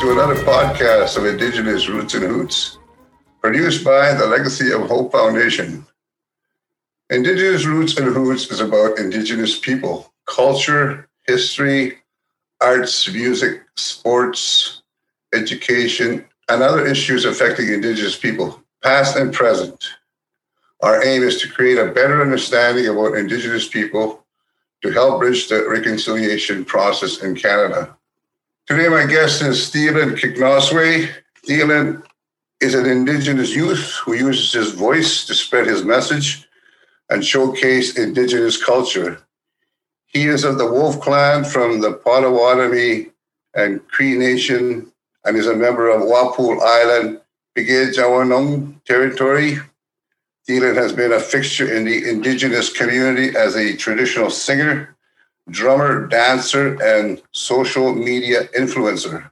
to another podcast of Indigenous Roots and Hoots, produced by the Legacy of Hope Foundation. Indigenous Roots and Hoots is about Indigenous people, culture, history, arts, music, sports, education, and other issues affecting Indigenous people, past and present. Our aim is to create a better understanding about Indigenous people to help bridge the reconciliation process in Canada. Today, my guest is Stephen Kicknosway. Stephen is an Indigenous youth who uses his voice to spread his message and showcase Indigenous culture. He is of the Wolf Clan from the Potawatomi and Cree Nation and is a member of Walpole Island, Bkejwanong territory. Theland has been a fixture in the Indigenous community as a traditional singer, drummer, dancer, and social media influencer.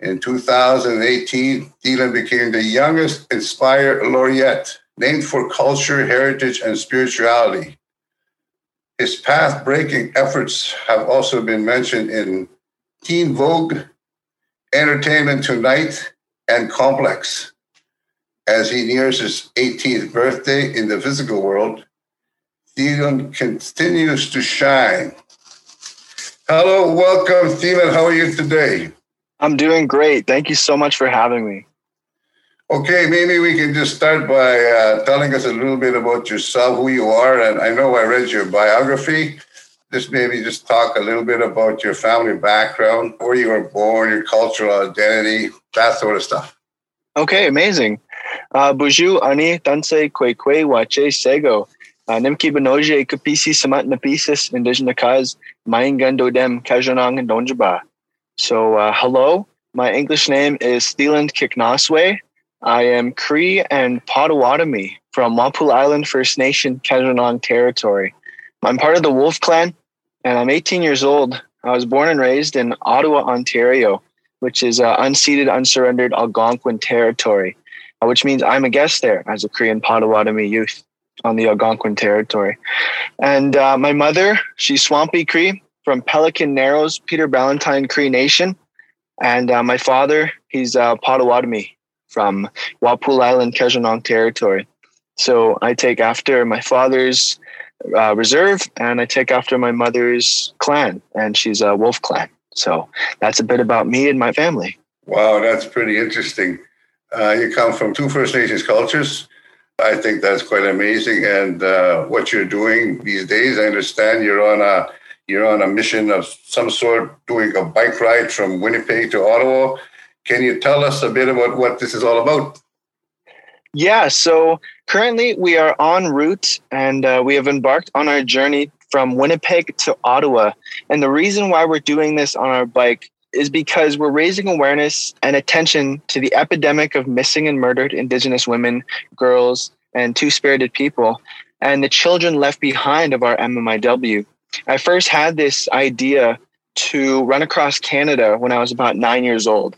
In 2018, Theland became the youngest Indspire Laureate, named for culture, heritage, and spirituality. His path breaking efforts have also been mentioned in Teen Vogue, Entertainment Tonight, and Complex. As he nears his 18th birthday in the physical world, Theland continues to shine. Hello, welcome, Theland. How are you today? I'm doing great. Thank you so much for having me. Okay, maybe we can just start by uh, telling us a little bit about yourself, who you are. And I know I read your biography. Just maybe just talk a little bit about your family background, where you were born, your cultural identity, that sort of stuff. Okay, amazing. Uh, Buju ani tanse kwe kwe wache sego. Uh, Nimki Benoje Kapisi Samat Napisis Indigenakaz Maingando Dem Kajanang Donjaba. So, uh, hello, my English name is Theland Kicknosway. I am Cree and Potawatomi from Walpole Island First Nation, Kajanang Territory. I'm part of the Wolf Clan, and I'm 18 years old. I was born and raised in Ottawa, Ontario, which is uh, unceded, unsurrendered Algonquin territory, uh, which means I'm a guest there as a and Potawatomi youth on the Algonquin territory. And uh, my mother, she's Swampy Cree from Pelican Narrows, Peter Ballantyne Cree Nation. And uh, my father, he's uh, Potawatomi from Walpole Island, Kajanong territory. So I take after my father's uh, reserve and I take after my mother's clan, and she's a wolf clan. So that's a bit about me and my family. Wow, that's pretty interesting. Uh, you come from two First Nations cultures. I think that's quite amazing. And uh, what you're doing these days, I understand you're on a you're on a mission of some sort, doing a bike ride from Winnipeg to Ottawa. Can you tell us a bit about what this is all about? Yeah, so currently we are en route and uh, we have embarked on our journey from Winnipeg to Ottawa. And the reason why we're doing this on our bike is because we're raising awareness and attention to the epidemic of missing and murdered Indigenous women, girls, and two spirited people, and the children left behind of our MMIW. I first had this idea to run across Canada when I was about nine years old.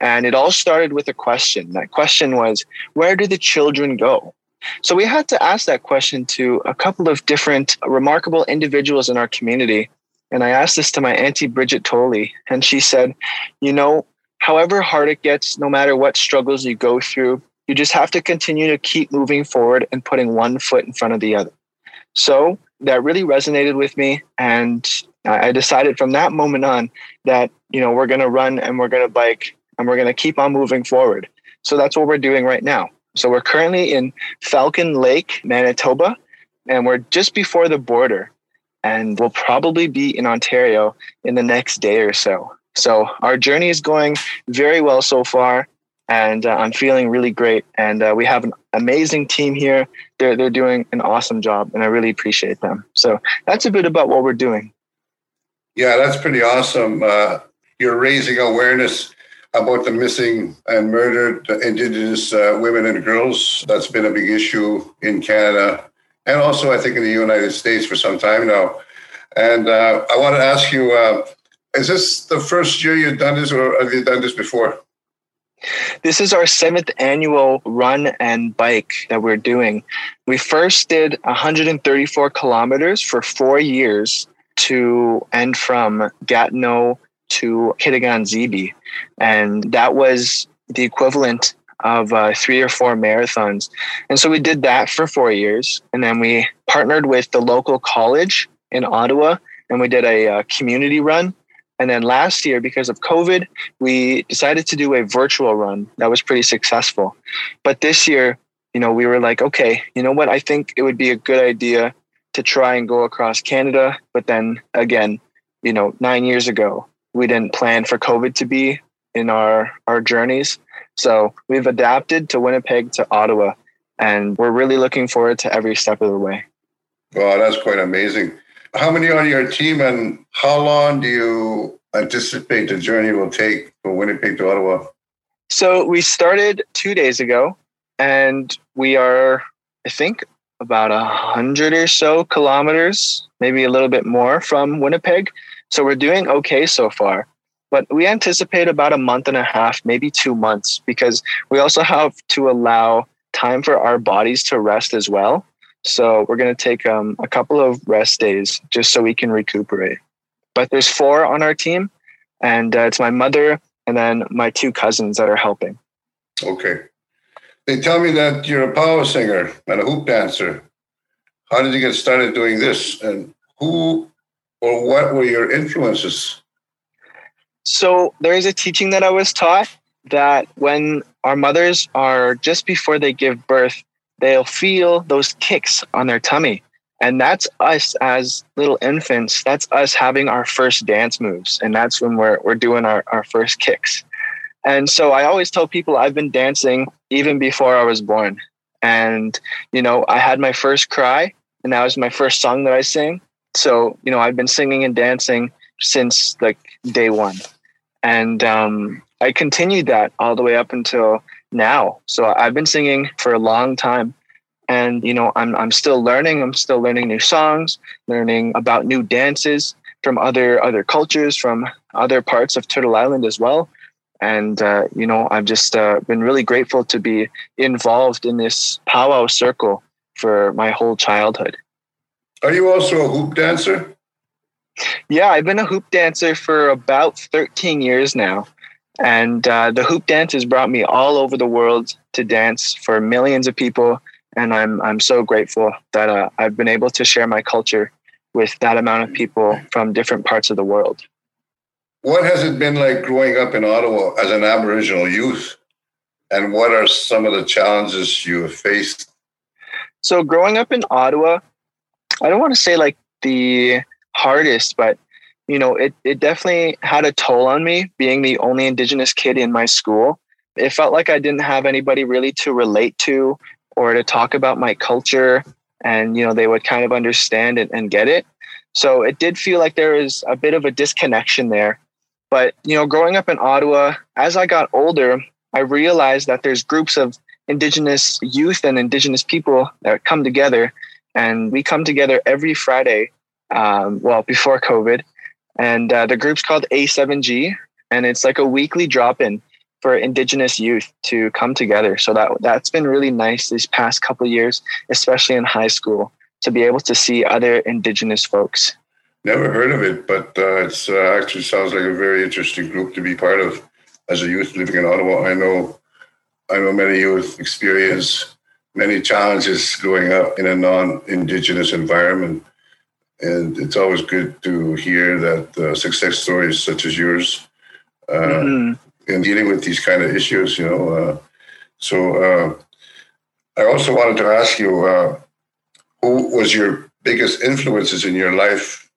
And it all started with a question. That question was, where do the children go? So we had to ask that question to a couple of different remarkable individuals in our community. And I asked this to my auntie Bridget Tolley, and she said, You know, however hard it gets, no matter what struggles you go through, you just have to continue to keep moving forward and putting one foot in front of the other. So that really resonated with me. And I decided from that moment on that, you know, we're going to run and we're going to bike and we're going to keep on moving forward. So that's what we're doing right now. So we're currently in Falcon Lake, Manitoba, and we're just before the border. And we'll probably be in Ontario in the next day or so. So our journey is going very well so far and uh, I'm feeling really great. And uh, we have an amazing team here. They're they're doing an awesome job, and I really appreciate them. So that's a bit about what we're doing. Yeah, that's pretty awesome. Uh, you're raising awareness about the missing and murdered Indigenous uh, women and girls. That's been a big issue in Canada, and also I think in the United States for some time now. And uh, I want to ask you: uh, Is this the first year you've done this, or have you done this before? This is our seventh annual run and bike that we're doing. We first did 134 kilometers for four years to and from Gatineau to Kitigan Zibi. And that was the equivalent of uh, three or four marathons. And so we did that for four years. And then we partnered with the local college in Ottawa and we did a, a uh, community run. And then last year, because of COVID, we decided to do a virtual run that was pretty successful. But this year, you know, we were like, okay, you know what? I think it would be a good idea to try and go across Canada. But then again, you know, nine years ago, we didn't plan for COVID to be in our, our journeys. So we've adapted to Winnipeg to Ottawa, and we're really looking forward to every step of the way. Wow, that's quite amazing. How many on your team, and how long do you anticipate the journey will take from Winnipeg to Ottawa? So we started two days ago, and we are, I think, about a hundred or so kilometers, maybe a little bit more from Winnipeg. So we're doing okay so far. But we anticipate about a month and a half, maybe two months, because we also have to allow time for our bodies to rest as well. So we're going to take um, a couple of rest days just so we can recuperate. But there's four on our team, and uh, it's my mother and then my two cousins that are helping. Okay. They tell me that you're a power singer and a hoop dancer. How did you get started doing this? And who or what were your influences? So there is a teaching that I was taught that when our mothers are just before they give birth, they'll feel those kicks on their tummy. And that's us as little infants. That's us having our first dance moves. And that's when we're, we're doing our, our first kicks. And so I always tell people I've been dancing even before I was born. And, you know, I had my first cry, and that was my first song that I sing. So, you know, I've been singing and dancing since like day one. And um, I continued that all the way up until now. So I've been singing for a long time. And, you know, I'm, I'm still learning. I'm still learning new songs, learning about new dances from other other cultures, from other parts of Turtle Island as well. And, uh, you know, I've just uh, been really grateful to be involved in this powwow circle for my whole childhood. Are you also a hoop dancer? Yeah, I've been a hoop dancer for about 13 years now. And uh, the hoop dance has brought me all over the world to dance for millions of people. And I'm, I'm so grateful that uh, I've been able to share my culture with that amount of people from different parts of the world. What has it been like growing up in Ottawa as an Aboriginal youth? And what are some of the challenges you have faced? So, growing up in Ottawa, I don't want to say like the hardest, but you know, it, it definitely had a toll on me being the only Indigenous kid in my school. It felt like I didn't have anybody really to relate to or to talk about my culture. And, you know, they would kind of understand it and get it. So it did feel like there was a bit of a disconnection there. But, you know, growing up in Ottawa, as I got older, I realized that there's groups of Indigenous youth and Indigenous people that come together. And we come together every Friday, um, well, before COVID, and uh, the group's called A7G, and it's like a weekly drop in for Indigenous youth to come together. So that that's been really nice these past couple years, especially in high school, to be able to see other Indigenous folks. Never heard of it, but uh, it's uh, actually sounds like a very interesting group to be part of as a youth living in Ottawa. I know, I know many youth experience many challenges growing up in a non-Indigenous environment and it's always good to hear that uh, success stories such as yours uh, mm-hmm. in dealing with these kind of issues. You know, uh, so uh, I also wanted to ask you, uh, who was your biggest influences in your life,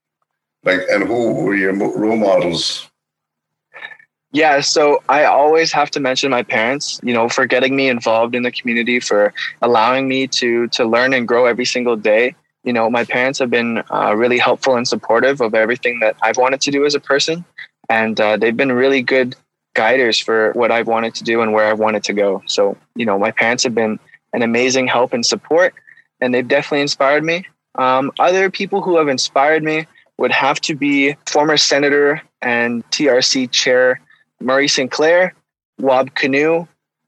like, and who were your role models? Yeah, so I always have to mention my parents, you know, for getting me involved in the community, for allowing me to to learn and grow every single day you know, my parents have been uh, really helpful and supportive of everything that I've wanted to do as a person. And uh, they've been really good guiders for what I've wanted to do and where I've wanted to go. So, you know, my parents have been an amazing help and support, and they've definitely inspired me. Um, other people who have inspired me would have to be former Senator and TRC Chair Murray Sinclair, Wab Kinew,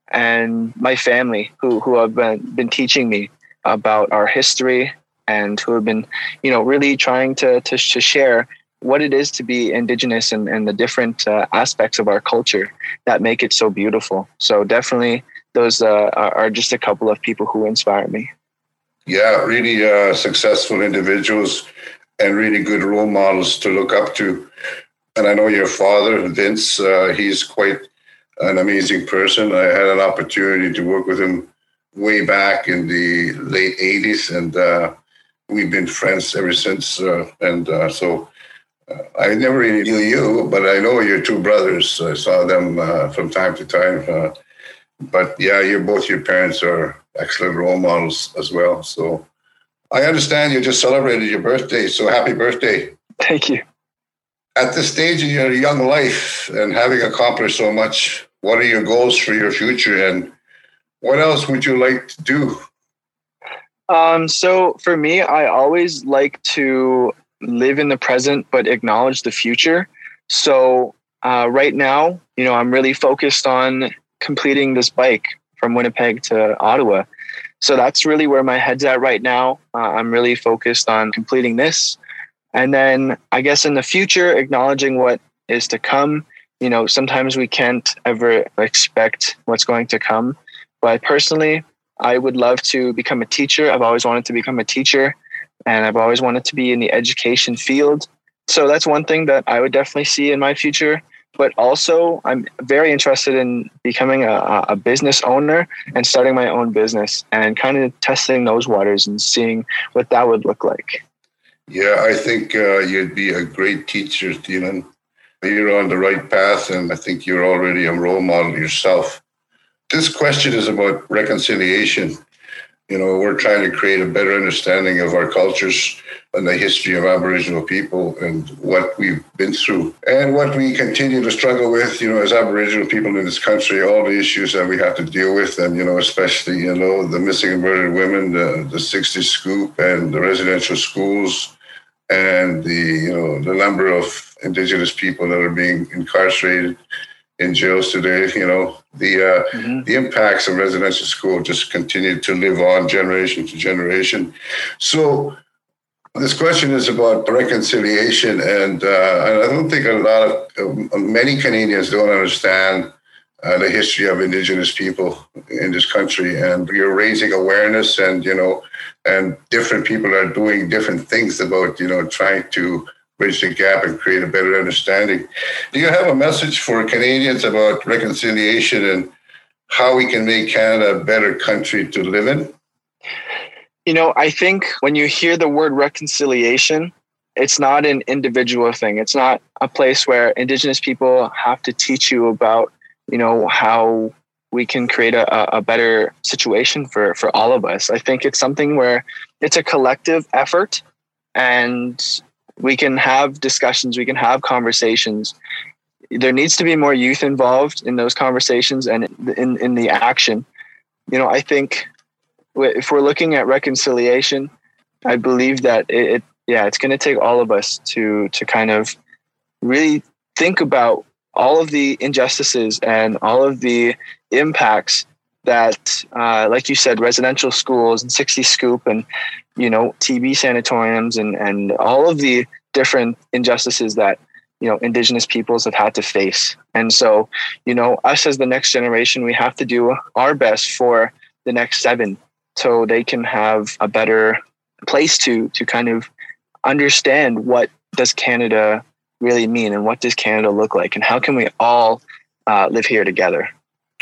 and my family who, who have been, been teaching me about our history and who have been, you know, really trying to, to, to share what it is to be indigenous and, and the different uh, aspects of our culture that make it so beautiful. So definitely those uh, are just a couple of people who inspire me. Yeah, really uh, successful individuals and really good role models to look up to. And I know your father, Vince, uh, he's quite an amazing person. I had an opportunity to work with him way back in the late 80s, and uh, we've been friends ever since. Uh, and uh, so uh, I never really knew you, but I know your two brothers. I saw them uh, from time to time. Uh, but yeah, you're both your parents are excellent role models as well. So I understand you just celebrated your birthday. So happy birthday. Thank you. At this stage in your young life and having accomplished so much, what are your goals for your future and what else would you like to do? Um, so for me, I always like to live in the present but acknowledge the future. So uh, right now, you know, I'm really focused on completing this bike from Winnipeg to Ottawa. So that's really where my head's at right now. Uh, I'm really focused on completing this. And then I guess in the future, acknowledging what is to come. You know, sometimes we can't ever expect what's going to come. But personally, I would love to become a teacher. I've always wanted to become a teacher and I've always wanted to be in the education field. So that's one thing that I would definitely see in my future. But also, I'm very interested in becoming a, a business owner and starting my own business and kind of testing those waters and seeing what that would look like. Yeah, I think uh, you'd be a great teacher, Dylan. You're on the right path, and I think you're already a role model yourself. This question is about reconciliation. You know, we're trying to create a better understanding of our cultures and the history of Aboriginal people and what we've been through and what we continue to struggle with, you know, as Aboriginal people in this country, all the issues that we have to deal with. And, you know, especially, you know, the missing and murdered women, the, the 60 scoop and the residential schools and the, you know, the number of Indigenous people that are being incarcerated in jails today. You know, the uh, mm-hmm. the impacts of residential school just continue to live on generation to generation. So this question is about reconciliation, and, uh, and I don't think a lot of uh, many Canadians don't understand. Uh, the history of Indigenous people in this country, and you're raising awareness, and you know, and different people are doing different things about you know trying to bridge the gap and create a better understanding. Do you have a message for Canadians about reconciliation and how we can make Canada a better country to live in? You know, I think when you hear the word reconciliation, it's not an individual thing. It's not a place where Indigenous people have to teach you about, you know, how we can create a, a better situation for, for all of us. I think it's something where it's a collective effort and we can have discussions, we can have conversations. There needs to be more youth involved in those conversations and in, in the action. You know, I think if we're looking at reconciliation, I believe that it, it yeah, it's going to take all of us to to kind of really think about all of the injustices and all of the impacts that, uh, like you said, residential schools and 60 Scoop and, you know, TB sanatoriums and, and all of the different injustices that, you know, Indigenous peoples have had to face. And so, you know, us as the next generation, we have to do our best for the next seven so they can have a better place to to kind of understand what does Canada really mean and what does Canada look like and how can we all uh, live here together.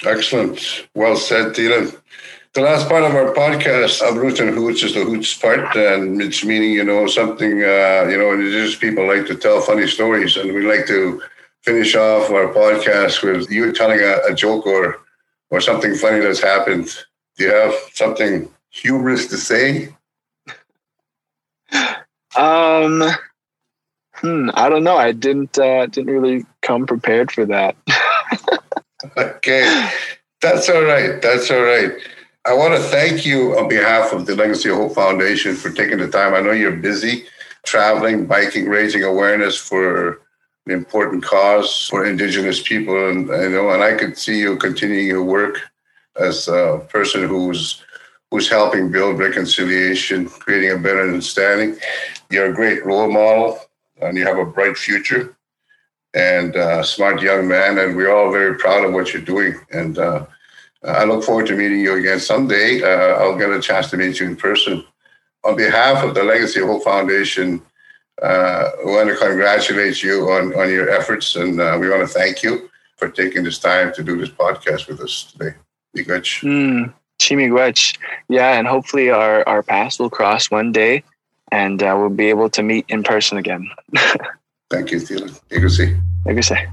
Excellent. Well said, Dylan. The last part of our podcast of Roots and Hoots is the Hoots part, and it's meaning, you know, something, uh, you know, indigenous people like to tell funny stories, and we like to finish off our podcast with you telling a, a joke or or something funny that's happened. Do you have something humorous to say? Um, hmm, I don't know. I didn't uh, didn't really come prepared for that. okay, that's all right. That's all right. I want to thank you on behalf of the Legacy of Hope Foundation for taking the time. I know you're busy traveling, biking, raising awareness for an important cause for Indigenous people, and I know, and I could see you continuing your work as a person who's who's helping build reconciliation, creating a better understanding. You're a great role model and you have a bright future and uh, smart young man, and we're all very proud of what you're doing. And uh, I look forward to meeting you again someday. Uh, I'll get a chance to meet you in person. On behalf of the Legacy Hope Foundation, uh, we want to congratulate you on, on your efforts, and uh, we want to thank you for taking this time to do this podcast with us today. Miigwech. Mm, Chimigwech. Yeah, and hopefully our, our paths will cross one day and uh, we'll be able to meet in person again. Thank you, Theland. Igasi. Igasi.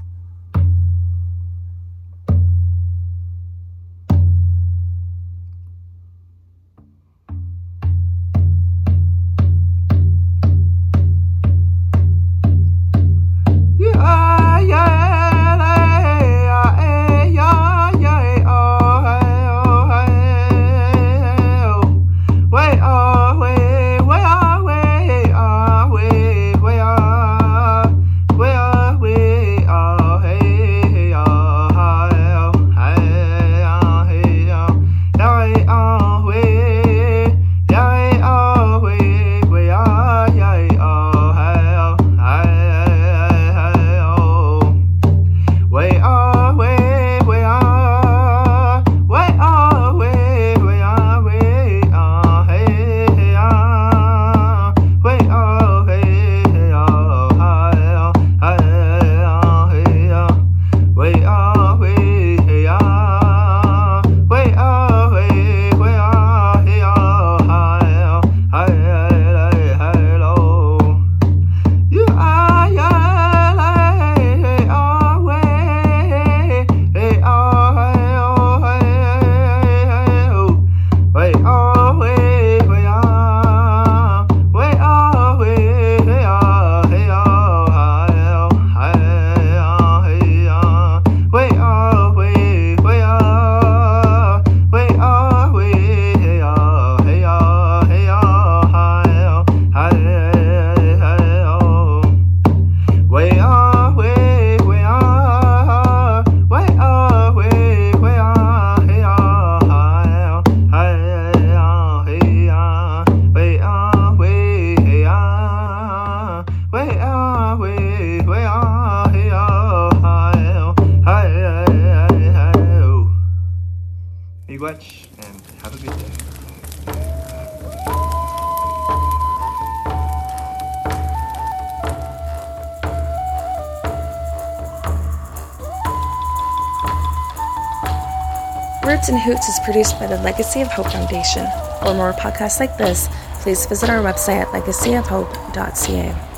Roots and Hoots is produced by the Legacy of Hope Foundation. For more podcasts like this, please visit our website at legacyofhope.ca.